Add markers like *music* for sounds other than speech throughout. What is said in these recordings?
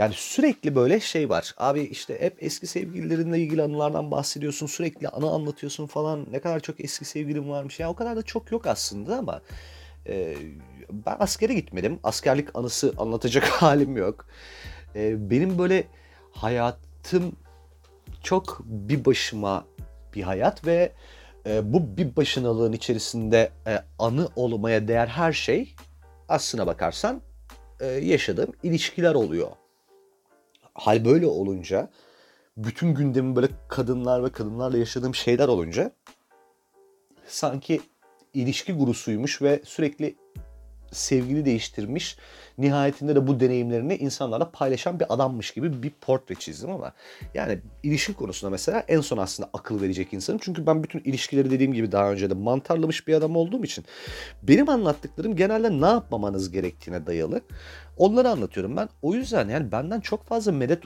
Yani sürekli böyle şey var. Abi işte hep eski sevgililerinle ilgili anılardan bahsediyorsun. Sürekli anı anlatıyorsun falan. Ne kadar çok eski sevgilim varmış. Yani o kadar da çok yok aslında ama e, ben askere gitmedim. Askerlik anısı anlatacak *laughs* halim yok. E, benim böyle hayatım çok bir başıma bir hayat ve e, bu bir başınalığın içerisinde e, anı olmaya değer her şey aslına bakarsan e, yaşadığım ilişkiler oluyor. Hal böyle olunca bütün gündemim böyle kadınlar ve kadınlarla yaşadığım şeyler olunca sanki ilişki gurusuymuş ve sürekli sevgili değiştirmiş. Nihayetinde de bu deneyimlerini insanlarla paylaşan bir adammış gibi bir portre çizdim ama yani ilişki konusunda mesela en son aslında akıl verecek insanım. Çünkü ben bütün ilişkileri dediğim gibi daha önce de mantarlamış bir adam olduğum için benim anlattıklarım genelde ne yapmamanız gerektiğine dayalı. Onları anlatıyorum ben. O yüzden yani benden çok fazla medet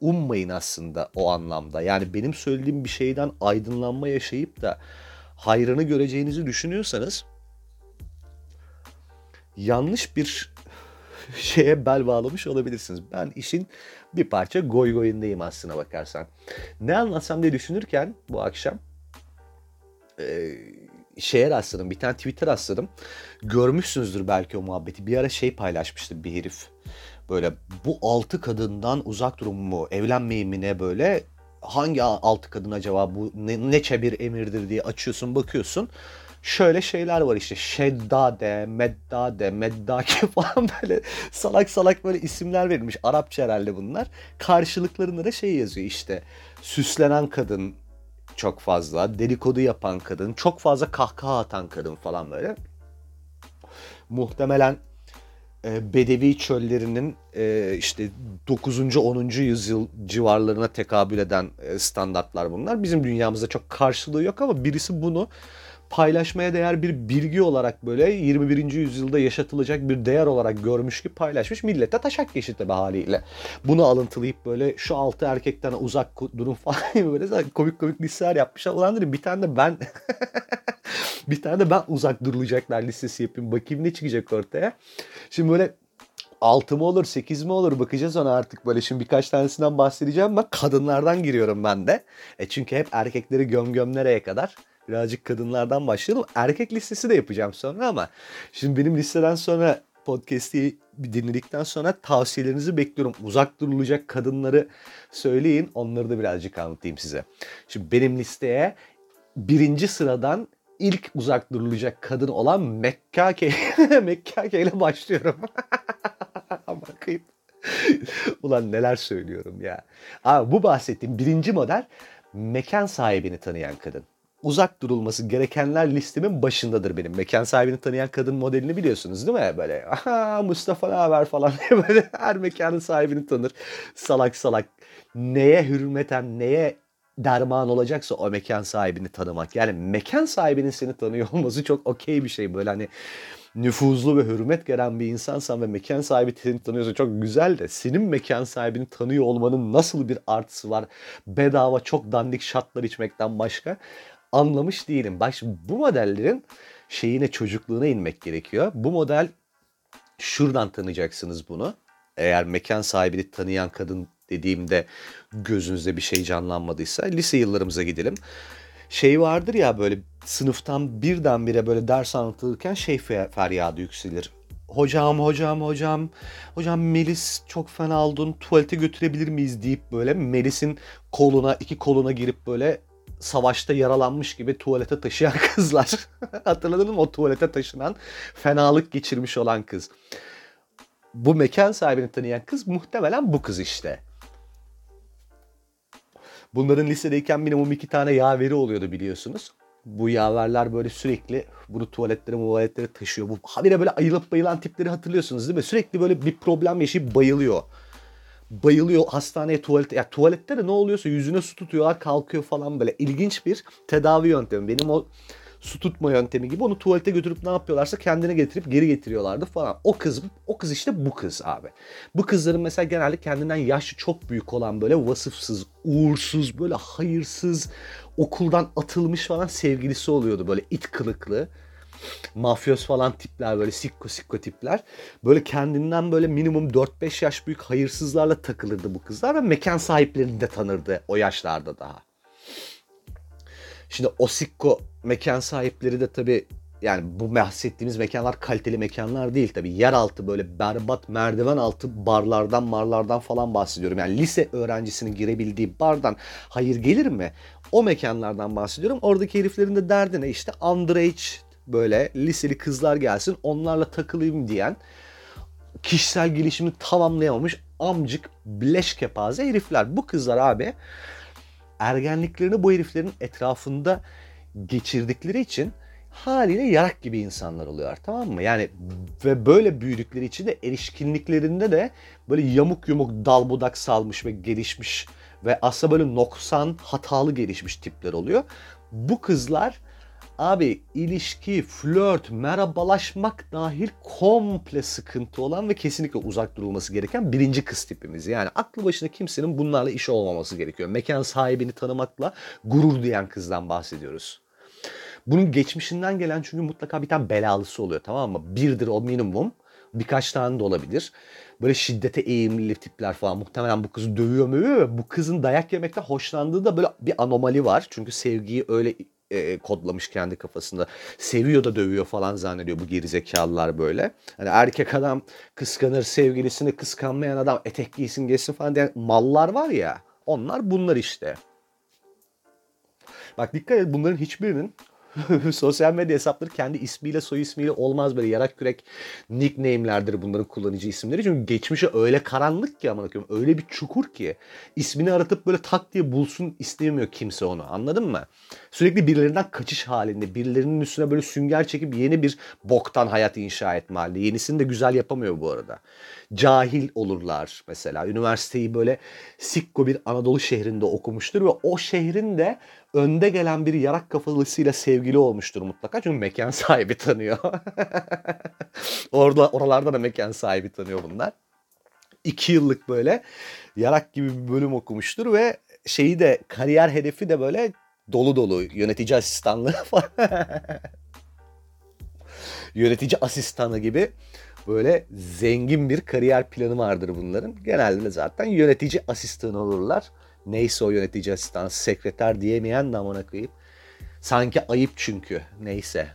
ummayın aslında o anlamda. Yani benim söylediğim bir şeyden aydınlanma yaşayıp da hayrını göreceğinizi düşünüyorsanız yanlış bir *laughs* şeye bel bağlamış olabilirsiniz. Ben işin bir parça goy goyundayım aslına bakarsan. Ne anlatsam diye düşünürken bu akşam e, şeye rastladım. Bir tane Twitter rastladım. Görmüşsünüzdür belki o muhabbeti. Bir ara şey paylaşmıştı bir herif. Böyle bu altı kadından uzak durun mu, evlenmeyin mi ne böyle. Hangi altı kadın acaba bu ne, neçe bir emirdir diye açıyorsun bakıyorsun şöyle şeyler var işte Şeddade, Meddade, Meddake *laughs* falan böyle salak salak böyle isimler verilmiş. Arapça herhalde bunlar. Karşılıklarında da şey yazıyor işte süslenen kadın çok fazla, dedikodu yapan kadın, çok fazla kahkaha atan kadın falan böyle. Muhtemelen e, Bedevi çöllerinin e, işte 9. 10. yüzyıl civarlarına tekabül eden e, standartlar bunlar. Bizim dünyamızda çok karşılığı yok ama birisi bunu paylaşmaya değer bir bilgi olarak böyle 21. yüzyılda yaşatılacak bir değer olarak görmüş gibi paylaşmış. Millete taşak geçti tabi haliyle. Bunu alıntılayıp böyle şu altı erkekten uzak durun *laughs* falan böyle komik komik listeler yapmış. Ulan dedim bir tane de ben *laughs* bir tane de ben uzak durulacaklar listesi yapayım. Bakayım ne çıkacak ortaya. Şimdi böyle 6 mı olur 8 mi olur bakacağız ona artık böyle şimdi birkaç tanesinden bahsedeceğim ama kadınlardan giriyorum ben de. E çünkü hep erkekleri göm göm nereye kadar birazcık kadınlardan başlayalım. Erkek listesi de yapacağım sonra ama şimdi benim listeden sonra podcast'i dinledikten sonra tavsiyelerinizi bekliyorum. Uzak durulacak kadınları söyleyin. Onları da birazcık anlatayım size. Şimdi benim listeye birinci sıradan ilk uzak durulacak kadın olan Mekkake, *laughs* Mekkake ile başlıyorum. *laughs* Bakayım. Ulan neler söylüyorum ya. Abi bu bahsettiğim birinci model mekan sahibini tanıyan kadın uzak durulması gerekenler listemin başındadır benim. Mekan sahibini tanıyan kadın modelini biliyorsunuz değil mi? Böyle aha Mustafa ne haber falan diye böyle *laughs* her mekanın sahibini tanır. Salak salak neye hürmeten neye derman olacaksa o mekan sahibini tanımak. Yani mekan sahibinin seni tanıyor *laughs* olması çok okey bir şey. Böyle hani nüfuzlu ve hürmet gelen bir insansan ve mekan sahibi seni tanıyorsa çok güzel de senin mekan sahibini tanıyor olmanın nasıl bir artısı var? Bedava çok dandik şatlar içmekten başka anlamış değilim. Bak bu modellerin şeyine çocukluğuna inmek gerekiyor. Bu model şuradan tanıyacaksınız bunu. Eğer mekan sahibini tanıyan kadın dediğimde gözünüzde bir şey canlanmadıysa lise yıllarımıza gidelim. Şey vardır ya böyle sınıftan birdenbire böyle ders anlatılırken şey feryadı yükselir. Hocam hocam hocam hocam Melis çok fena oldun tuvalete götürebilir miyiz deyip böyle Melis'in koluna iki koluna girip böyle savaşta yaralanmış gibi tuvalete taşıyan *laughs* kızlar. Hatırladın mı o tuvalete taşınan fenalık geçirmiş olan kız. Bu mekan sahibini tanıyan kız muhtemelen bu kız işte. Bunların lisedeyken minimum iki tane yaveri oluyordu biliyorsunuz. Bu yaverler böyle sürekli bunu tuvaletlere tuvaletlere taşıyor. Bu habire böyle ayılıp bayılan tipleri hatırlıyorsunuz değil mi? Sürekli böyle bir problem yaşayıp bayılıyor bayılıyor hastaneye tuvalete. Ya tuvalette de ne oluyorsa yüzüne su tutuyorlar kalkıyor falan böyle. ilginç bir tedavi yöntemi. Benim o su tutma yöntemi gibi onu tuvalete götürüp ne yapıyorlarsa kendine getirip geri getiriyorlardı falan. O kız o kız işte bu kız abi. Bu kızların mesela genelde kendinden yaşlı çok büyük olan böyle vasıfsız, uğursuz, böyle hayırsız, okuldan atılmış falan sevgilisi oluyordu böyle it kılıklı. Mafyöz falan tipler böyle sikko sikko tipler. Böyle kendinden böyle minimum 4-5 yaş büyük hayırsızlarla takılırdı bu kızlar ve mekan sahiplerini de tanırdı o yaşlarda daha. Şimdi o sikko mekan sahipleri de tabii yani bu bahsettiğimiz mekanlar kaliteli mekanlar değil tabii. Yeraltı böyle berbat merdiven altı barlardan marlardan falan bahsediyorum. Yani lise öğrencisinin girebildiği bardan hayır gelir mi? O mekanlardan bahsediyorum. Oradaki heriflerin de derdi ne? İşte underage böyle liseli kızlar gelsin onlarla takılayım diyen kişisel gelişimini tamamlayamamış amcık bleş kepaze herifler. Bu kızlar abi ergenliklerini bu heriflerin etrafında geçirdikleri için haliyle yarak gibi insanlar oluyorlar tamam mı? Yani ve böyle büyüdükleri için de erişkinliklerinde de böyle yamuk yumuk dal budak salmış ve gelişmiş ve aslında böyle noksan hatalı gelişmiş tipler oluyor. Bu kızlar abi ilişki, flört, merhabalaşmak dahil komple sıkıntı olan ve kesinlikle uzak durulması gereken birinci kız tipimiz. Yani aklı başında kimsenin bunlarla işi olmaması gerekiyor. Mekan sahibini tanımakla gurur duyan kızdan bahsediyoruz. Bunun geçmişinden gelen çünkü mutlaka bir tane belalısı oluyor tamam mı? Birdir o minimum. Birkaç tane de olabilir. Böyle şiddete eğimli tipler falan. Muhtemelen bu kızı dövüyor ve bu kızın dayak yemekten hoşlandığı da böyle bir anomali var. Çünkü sevgiyi öyle e, kodlamış kendi kafasında. Seviyor da dövüyor falan zannediyor bu gerizekalılar böyle. Hani erkek adam kıskanır sevgilisini kıskanmayan adam etek giysin geçsin falan diyen mallar var ya. Onlar bunlar işte. Bak dikkat et bunların hiçbirinin *laughs* sosyal medya hesapları kendi ismiyle soy ismiyle olmaz böyle yarak kürek nickname'lerdir bunların kullanıcı isimleri. Çünkü geçmişe öyle karanlık ki aman akıyorum öyle bir çukur ki ismini aratıp böyle tak diye bulsun istemiyor kimse onu anladın mı? Sürekli birilerinden kaçış halinde birilerinin üstüne böyle sünger çekip yeni bir boktan hayat inşa etme halinde. Yenisini de güzel yapamıyor bu arada. Cahil olurlar mesela. Üniversiteyi böyle sikko bir Anadolu şehrinde okumuştur ve o şehrin de önde gelen bir yarak kafalısıyla sevgili olmuştur mutlaka. Çünkü mekan *laughs* sahibi tanıyor. *laughs* Orada oralarda da mekan sahibi tanıyor bunlar. İki yıllık böyle yarak gibi bir bölüm okumuştur ve şeyi de kariyer hedefi de böyle dolu dolu yönetici asistanlığı *laughs* falan. yönetici asistanı gibi böyle zengin bir kariyer planı vardır bunların. Genelde zaten yönetici asistanı olurlar. Neyse o yönetici asistan, sekreter diyemeyen de amına koyayım. Sanki ayıp çünkü. Neyse.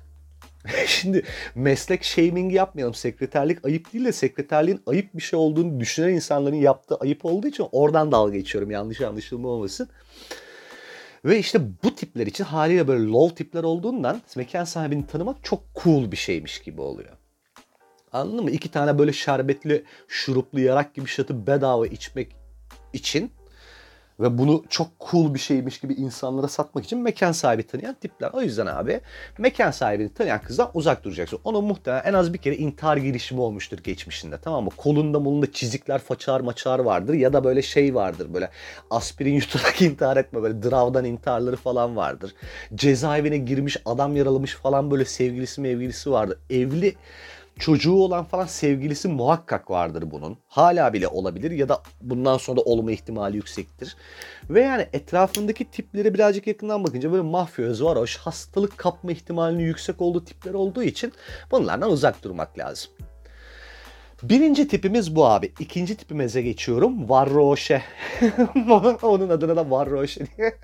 *laughs* Şimdi meslek shaming yapmayalım. Sekreterlik ayıp değil de sekreterliğin ayıp bir şey olduğunu düşünen insanların yaptığı ayıp olduğu için oradan dalga geçiyorum. Yanlış anlaşılma olmasın. Ve işte bu tipler için haliyle böyle low tipler olduğundan mekan sahibini tanımak çok cool bir şeymiş gibi oluyor. Anladın mı? İki tane böyle şerbetli, şuruplu yarak gibi şatı bedava içmek için ve bunu çok cool bir şeymiş gibi insanlara satmak için mekan sahibi tanıyan tipler. O yüzden abi mekan sahibini tanıyan kızdan uzak duracaksın. Onun muhtemelen en az bir kere intihar girişimi olmuştur geçmişinde tamam mı? Kolunda molunda çizikler, façar maçar vardır ya da böyle şey vardır böyle aspirin yutarak *laughs* intihar etme böyle dravdan intiharları falan vardır. Cezaevine girmiş adam yaralamış falan böyle sevgilisi mevgilisi vardır. Evli çocuğu olan falan sevgilisi muhakkak vardır bunun. Hala bile olabilir ya da bundan sonra da olma ihtimali yüksektir. Ve yani etrafındaki tiplere birazcık yakından bakınca böyle mafyöz, varoş, hastalık kapma ihtimalinin yüksek olduğu tipler olduğu için bunlardan uzak durmak lazım. Birinci tipimiz bu abi. İkinci tipimize geçiyorum. Varroşe. *laughs* Onun adına da Varroşe diye.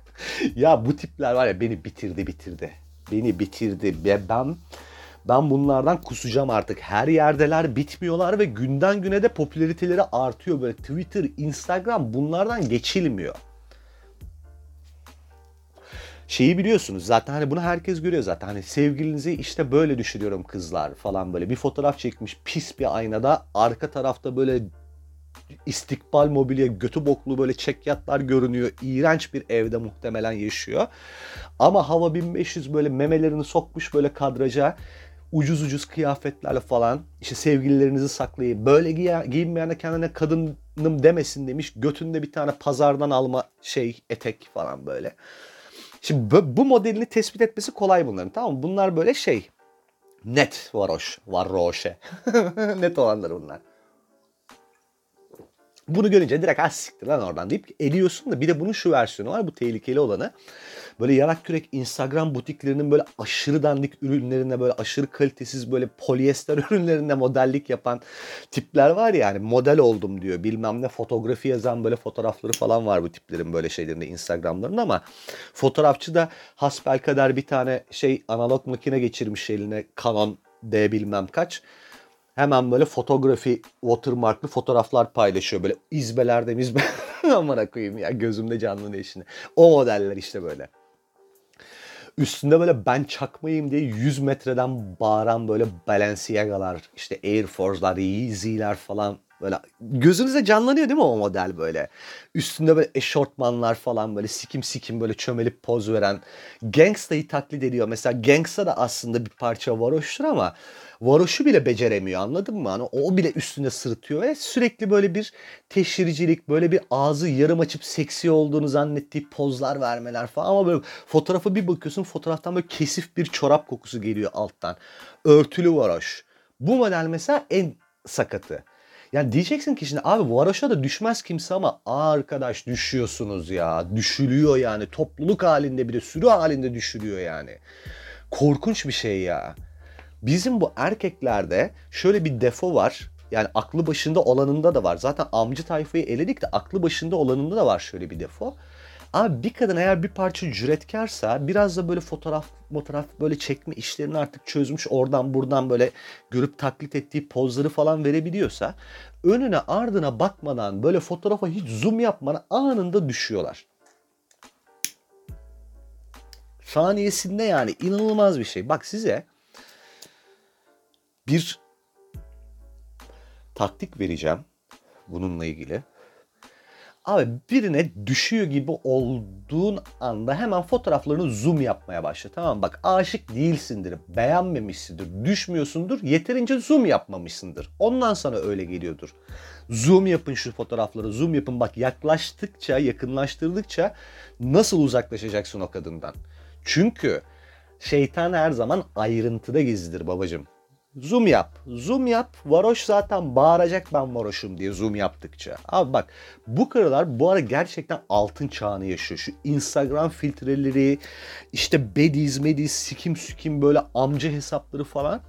*laughs* ya bu tipler var ya beni bitirdi bitirdi. Beni bitirdi. Ve ben ben bunlardan kusacağım artık. Her yerdeler bitmiyorlar ve günden güne de popülariteleri artıyor. Böyle Twitter, Instagram bunlardan geçilmiyor. Şeyi biliyorsunuz zaten hani bunu herkes görüyor zaten. Hani sevgilinizi işte böyle düşürüyorum kızlar falan böyle. Bir fotoğraf çekmiş pis bir aynada. Arka tarafta böyle istikbal mobilya götü boklu böyle çekyatlar görünüyor. İğrenç bir evde muhtemelen yaşıyor. Ama hava 1500 böyle memelerini sokmuş böyle kadraja ucuz ucuz kıyafetlerle falan işte sevgililerinizi saklayın. Böyle giy giyinmeyen de kendine kadınım demesin demiş. Götünde bir tane pazardan alma şey etek falan böyle. Şimdi bu, bu modelini tespit etmesi kolay bunların tamam mı? Bunlar böyle şey net varoş, varroşe. *laughs* net olanlar bunlar. Bunu görünce direkt az siktir lan oradan deyip eliyorsun da bir de bunun şu versiyonu var bu tehlikeli olanı. Böyle yarak kürek Instagram butiklerinin böyle aşırı dandik ürünlerine böyle aşırı kalitesiz böyle polyester *laughs* ürünlerinde modellik yapan tipler var ya yani model oldum diyor. Bilmem ne fotoğrafı yazan böyle fotoğrafları falan var bu tiplerin böyle şeylerinde Instagram'larında ama fotoğrafçı da hasbel kadar bir tane şey analog makine geçirmiş eline Canon D bilmem kaç hemen böyle fotoğrafi watermarklı fotoğraflar paylaşıyor. Böyle izbelerde mizbe *laughs* amına koyayım ya gözümde canlanıyor şimdi. O modeller işte böyle. Üstünde böyle ben çakmayayım diye 100 metreden bağıran böyle Balenciaga'lar, işte Air Force'lar, Yeezy'ler falan böyle gözünüze canlanıyor değil mi o model böyle? Üstünde böyle eşortmanlar falan böyle sikim sikim böyle çömelip poz veren. Gangsta'yı taklit ediyor. Mesela Gangsta da aslında bir parça varoştur ama varoşu bile beceremiyor anladın mı? Hani o bile üstüne sırıtıyor ve sürekli böyle bir teşhiricilik, böyle bir ağzı yarım açıp seksi olduğunu zannettiği pozlar vermeler falan ama böyle fotoğrafı bir bakıyorsun fotoğraftan böyle kesif bir çorap kokusu geliyor alttan. Örtülü varoş. Bu model mesela en sakatı. Yani diyeceksin ki şimdi abi varoşa da düşmez kimse ama arkadaş düşüyorsunuz ya. Düşülüyor yani topluluk halinde bir de sürü halinde düşülüyor yani. Korkunç bir şey ya. Bizim bu erkeklerde şöyle bir defo var. Yani aklı başında olanında da var. Zaten amcı tayfayı eledik de aklı başında olanında da var şöyle bir defo. Abi bir kadın eğer bir parça cüretkarsa biraz da böyle fotoğraf fotoğraf böyle çekme işlerini artık çözmüş oradan buradan böyle görüp taklit ettiği pozları falan verebiliyorsa önüne ardına bakmadan böyle fotoğrafa hiç zoom yapmadan anında düşüyorlar. Saniyesinde yani inanılmaz bir şey. Bak size bir taktik vereceğim bununla ilgili. Abi birine düşüyor gibi olduğun anda hemen fotoğraflarını zoom yapmaya başla. Tamam? Bak aşık değilsindir, beğenmemişsindir, düşmüyorsundur, yeterince zoom yapmamışsındır. Ondan sana öyle geliyordur. Zoom yapın şu fotoğrafları, zoom yapın. Bak yaklaştıkça, yakınlaştırdıkça nasıl uzaklaşacaksın o kadından? Çünkü şeytan her zaman ayrıntıda gizlidir babacım. Zoom yap. Zoom yap. Varoş zaten bağıracak ben varoşum diye zoom yaptıkça. Abi bak bu karılar bu ara gerçekten altın çağını yaşıyor. Şu Instagram filtreleri, işte bediz mediz, sikim sikim böyle amca hesapları falan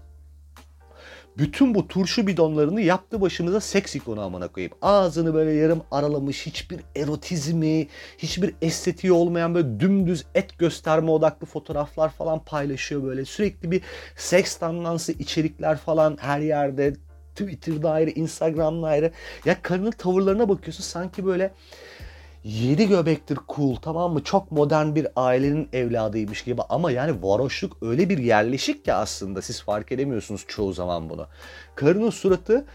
bütün bu turşu bidonlarını yaptı başımıza seks ikonu amına koyayım. Ağzını böyle yarım aralamış hiçbir erotizmi, hiçbir estetiği olmayan böyle dümdüz et gösterme odaklı fotoğraflar falan paylaşıyor böyle. Sürekli bir seks tanlansı içerikler falan her yerde. Twitter'da ayrı, Instagram'da ayrı. Ya karının tavırlarına bakıyorsun sanki böyle yedi göbektir cool tamam mı? Çok modern bir ailenin evladıymış gibi ama yani varoşluk öyle bir yerleşik ki aslında siz fark edemiyorsunuz çoğu zaman bunu. Karının suratı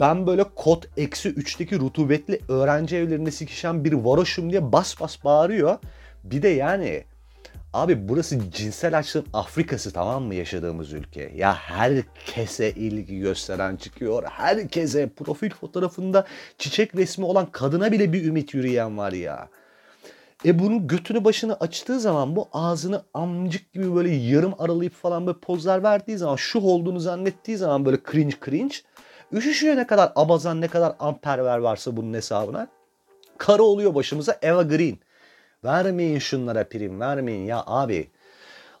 ben böyle kod eksi 3'teki rutubetli öğrenci evlerinde sikişen bir varoşum diye bas bas bağırıyor. Bir de yani Abi burası cinsel açlığın Afrikası tamam mı yaşadığımız ülke? Ya herkese ilgi gösteren çıkıyor. Herkese profil fotoğrafında çiçek resmi olan kadına bile bir ümit yürüyen var ya. E bunun götünü başını açtığı zaman bu ağzını amcık gibi böyle yarım aralayıp falan böyle pozlar verdiği zaman şu olduğunu zannettiği zaman böyle cringe cringe üşüşüyor ne kadar abazan ne kadar amperver varsa bunun hesabına. Karı oluyor başımıza Eva Green. Vermeyin şunlara prim vermeyin ya abi.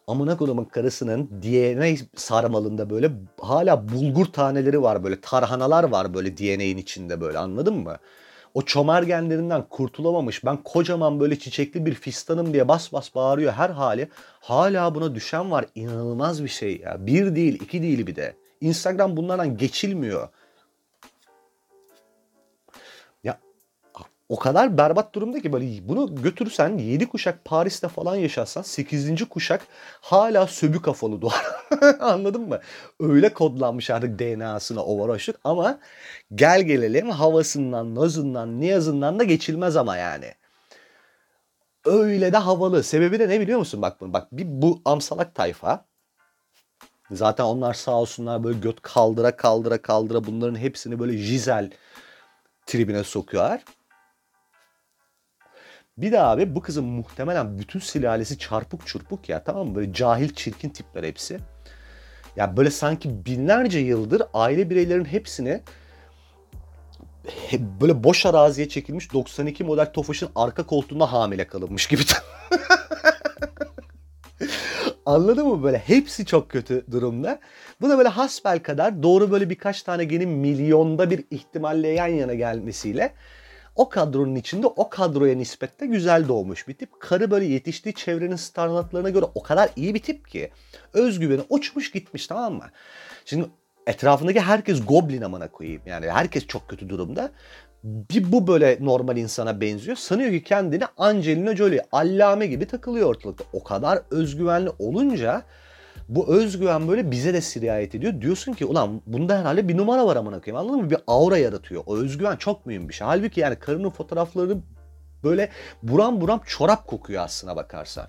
Amına kodumun karısının DNA sarmalında böyle hala bulgur taneleri var böyle tarhanalar var böyle DNA'nin içinde böyle anladın mı? O çomargenlerinden kurtulamamış ben kocaman böyle çiçekli bir fistanım diye bas bas bağırıyor her hali. Hala buna düşen var inanılmaz bir şey ya. Bir değil iki değil bir de. Instagram bunlardan geçilmiyor. O kadar berbat durumda ki böyle bunu götürsen 7 kuşak Paris'te falan yaşarsan 8. kuşak hala söbü kafalı doğar. *laughs* Anladın mı? Öyle kodlanmış artık DNA'sına o ama gel gelelim havasından, nozundan, niyazından da geçilmez ama yani. Öyle de havalı. Sebebi de ne biliyor musun? Bak bunu bak bir bu amsalak tayfa Zaten onlar sağ olsunlar böyle göt kaldıra kaldıra kaldıra bunların hepsini böyle jizel tribine sokuyorlar. Bir de abi bu kızın muhtemelen bütün sülalesi çarpık çurpuk ya tamam mı? Böyle cahil çirkin tipler hepsi. Ya böyle sanki binlerce yıldır aile bireylerin hepsini böyle boş araziye çekilmiş 92 model Tofaş'ın arka koltuğunda hamile kalınmış gibi. *laughs* Anladın mı böyle? Hepsi çok kötü durumda. Bu da böyle hasbel kadar doğru böyle birkaç tane genin milyonda bir ihtimalle yan yana gelmesiyle o kadronun içinde o kadroya nispetle güzel doğmuş bir tip. Karı böyle yetiştiği çevrenin standartlarına göre o kadar iyi bir tip ki özgüveni uçmuş gitmiş tamam mı? Şimdi etrafındaki herkes goblin amına koyayım. Yani herkes çok kötü durumda. Bir bu böyle normal insana benziyor. Sanıyor ki kendini Angelina Jolie, allame gibi takılıyor ortalıkta. O kadar özgüvenli olunca bu özgüven böyle bize de sirayet ediyor. Diyorsun ki ulan bunda herhalde bir numara var amına koyayım anladın mı? Bir aura yaratıyor. O özgüven çok mühim bir şey. Halbuki yani karının fotoğrafları böyle buram buram çorap kokuyor aslına bakarsan.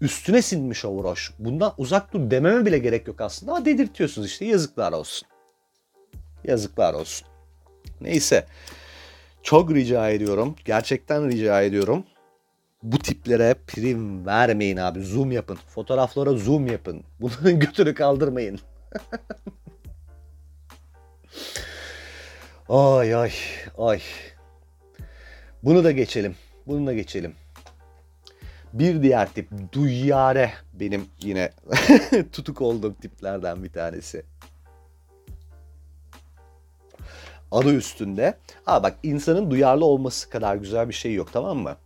Üstüne sinmiş o broş. Bundan uzak dur dememe bile gerek yok aslında ama dedirtiyorsunuz işte yazıklar olsun. Yazıklar olsun. Neyse. Çok rica ediyorum. Gerçekten rica ediyorum. Bu tiplere prim vermeyin abi. Zoom yapın. Fotoğraflara zoom yapın. *laughs* Bunların götünü kaldırmayın. *laughs* ay ay ay. Bunu da geçelim. Bunu da geçelim. Bir diğer tip Duyyare benim yine *laughs* tutuk olduğum tiplerden bir tanesi. Adı üstünde. Ha bak insanın duyarlı olması kadar güzel bir şey yok tamam mı?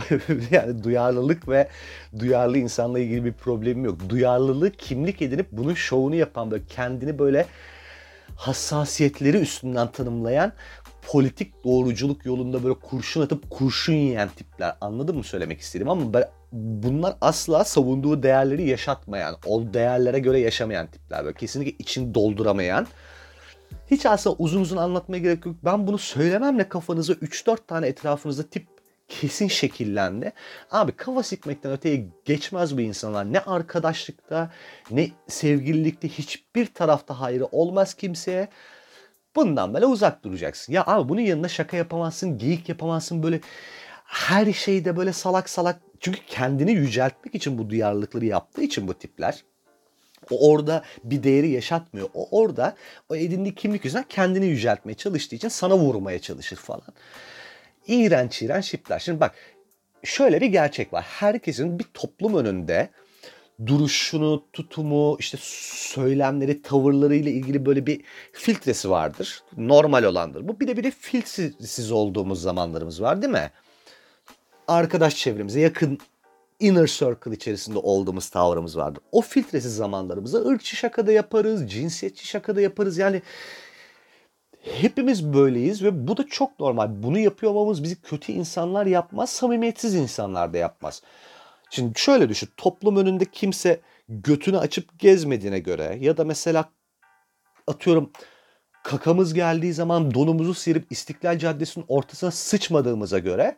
*laughs* yani duyarlılık ve duyarlı insanla ilgili bir problemim yok. Duyarlılığı kimlik edinip bunun şovunu yapan böyle kendini böyle hassasiyetleri üstünden tanımlayan politik doğruculuk yolunda böyle kurşun atıp kurşun yiyen tipler. Anladın mı söylemek istediğim ama ben, bunlar asla savunduğu değerleri yaşatmayan, o değerlere göre yaşamayan tipler. Böyle kesinlikle içini dolduramayan. Hiç aslında uzun uzun anlatmaya gerek yok. Ben bunu söylememle kafanıza 3-4 tane etrafınızda tip kesin şekillendi. Abi kafa sikmekten öteye geçmez bu insanlar. Ne arkadaşlıkta ne sevgililikte hiçbir tarafta hayrı olmaz kimseye. Bundan böyle uzak duracaksın. Ya abi bunun yanında şaka yapamazsın, geyik yapamazsın böyle her şeyde böyle salak salak. Çünkü kendini yüceltmek için bu duyarlılıkları yaptığı için bu tipler. O orada bir değeri yaşatmıyor. O orada o edindiği kimlik yüzünden kendini yüceltmeye çalıştığı için sana vurmaya çalışır falan. İğrenç iğrenç şipler. Şimdi bak şöyle bir gerçek var. Herkesin bir toplum önünde duruşunu, tutumu, işte söylemleri, tavırları ile ilgili böyle bir filtresi vardır. Normal olandır. Bu bir de bir de filtresiz olduğumuz zamanlarımız var değil mi? Arkadaş çevremize yakın inner circle içerisinde olduğumuz tavrımız vardır. O filtresiz zamanlarımızda ırkçı şaka da yaparız, cinsiyetçi şaka da yaparız. Yani hepimiz böyleyiz ve bu da çok normal. Bunu yapıyor olmamız bizi kötü insanlar yapmaz, samimiyetsiz insanlar da yapmaz. Şimdi şöyle düşün. Toplum önünde kimse götünü açıp gezmediğine göre ya da mesela atıyorum kakamız geldiği zaman donumuzu sirip İstiklal Caddesi'nin ortasına sıçmadığımıza göre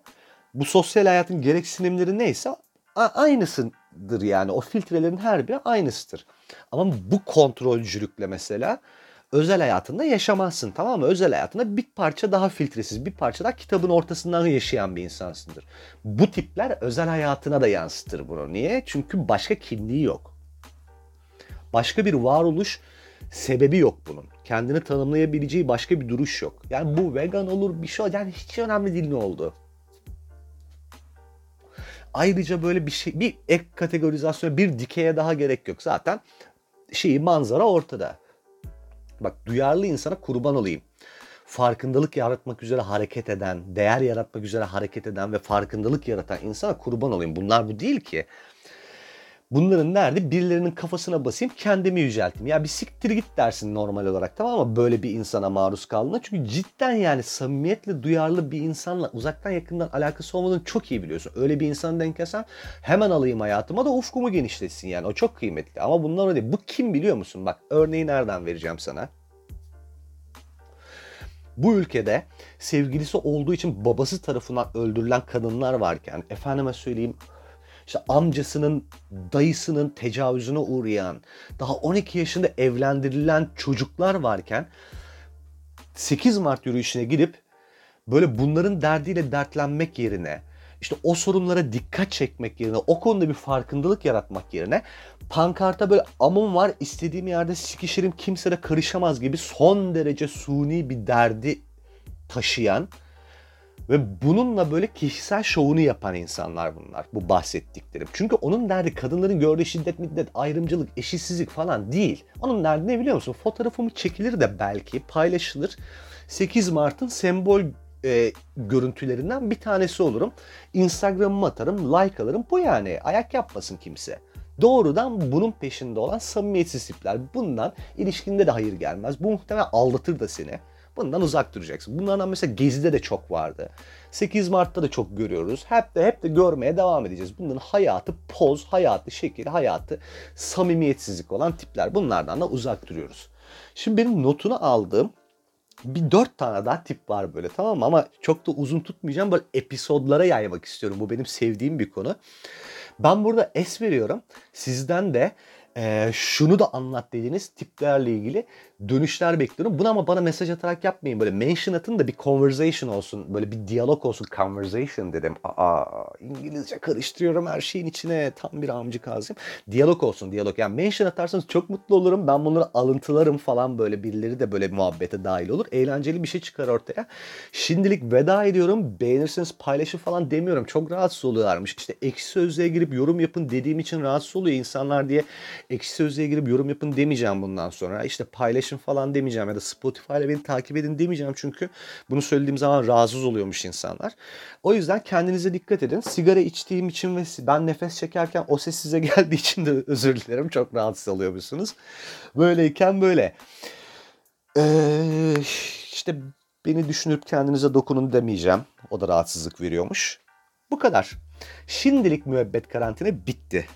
bu sosyal hayatın gereksinimleri neyse aynısıdır yani. O filtrelerin her biri aynısıdır. Ama bu kontrolcülükle mesela özel hayatında yaşamazsın tamam mı? Özel hayatında bir parça daha filtresiz, bir parça daha kitabın ortasından yaşayan bir insansındır. Bu tipler özel hayatına da yansıtır bunu. Niye? Çünkü başka kimliği yok. Başka bir varoluş sebebi yok bunun. Kendini tanımlayabileceği başka bir duruş yok. Yani bu vegan olur bir şey yani hiç önemli değil ne oldu. Ayrıca böyle bir şey bir ek kategorizasyon bir dikeye daha gerek yok. Zaten şeyi manzara ortada. Bak duyarlı insana kurban olayım. Farkındalık yaratmak üzere hareket eden, değer yaratmak üzere hareket eden ve farkındalık yaratan insana kurban olayım. Bunlar bu değil ki. Bunların nerede? Birilerinin kafasına basayım kendimi yücelteyim. Ya bir siktir git dersin normal olarak tamam ama böyle bir insana maruz kaldığında. Çünkü cidden yani samimiyetle duyarlı bir insanla uzaktan yakından alakası olmadığını çok iyi biliyorsun. Öyle bir insan denk gelsem hemen alayım hayatıma da ufkumu genişletsin yani. O çok kıymetli. Ama bunlar öyle. Bu kim biliyor musun? Bak örneği nereden vereceğim sana? Bu ülkede sevgilisi olduğu için babası tarafından öldürülen kadınlar varken efendime söyleyeyim işte amcasının, dayısının tecavüzüne uğrayan, daha 12 yaşında evlendirilen çocuklar varken 8 Mart yürüyüşüne gidip böyle bunların derdiyle dertlenmek yerine işte o sorunlara dikkat çekmek yerine, o konuda bir farkındalık yaratmak yerine pankarta böyle amım var istediğim yerde sikişirim kimse de karışamaz gibi son derece suni bir derdi taşıyan ve bununla böyle kişisel şovunu yapan insanlar bunlar. Bu bahsettiklerim. Çünkü onun derdi kadınların gördüğü şiddet, middet, ayrımcılık, eşitsizlik falan değil. Onun derdi ne biliyor musun? Fotoğrafımı çekilir de belki paylaşılır. 8 Mart'ın sembol e, görüntülerinden bir tanesi olurum. Instagram'ıma atarım, like alırım. Bu yani. Ayak yapmasın kimse. Doğrudan bunun peşinde olan samimiyetsiz tipler. Bundan ilişkinde de hayır gelmez. Bu muhtemelen aldatır da seni. Bundan uzak duracaksın. Bunlardan mesela Gezi'de de çok vardı. 8 Mart'ta da çok görüyoruz. Hep de hep de görmeye devam edeceğiz. Bunların hayatı poz, hayatı şekil, hayatı samimiyetsizlik olan tipler. Bunlardan da uzak duruyoruz. Şimdi benim notunu aldığım bir dört tane daha tip var böyle tamam mı? Ama çok da uzun tutmayacağım. Böyle episodlara yaymak istiyorum. Bu benim sevdiğim bir konu. Ben burada es veriyorum. Sizden de e, şunu da anlat dediğiniz tiplerle ilgili dönüşler bekliyorum. Bunu ama bana mesaj atarak yapmayın. Böyle mention atın da bir conversation olsun. Böyle bir diyalog olsun. Conversation dedim. Aa İngilizce karıştırıyorum her şeyin içine. Tam bir amcı kazım. Diyalog olsun diyalog. Yani mention atarsanız çok mutlu olurum. Ben bunları alıntılarım falan böyle. Birileri de böyle muhabbete dahil olur. Eğlenceli bir şey çıkar ortaya. Şimdilik veda ediyorum. Beğenirseniz paylaşın falan demiyorum. Çok rahatsız oluyorlarmış. İşte ekşi sözlüğe girip yorum yapın dediğim için rahatsız oluyor insanlar diye. Ekşi sözlüğe girip yorum yapın demeyeceğim bundan sonra. İşte paylaşın falan demeyeceğim ya da Spotify ile beni takip edin demeyeceğim çünkü bunu söylediğim zaman rahatsız oluyormuş insanlar. O yüzden kendinize dikkat edin. Sigara içtiğim için ve ben nefes çekerken o ses size *laughs* geldiği için de özür dilerim. Çok rahatsız oluyormuşsunuz. Böyleyken böyle. Ee, işte beni düşünüp kendinize dokunun demeyeceğim. O da rahatsızlık veriyormuş. Bu kadar. Şimdilik müebbet karantina bitti.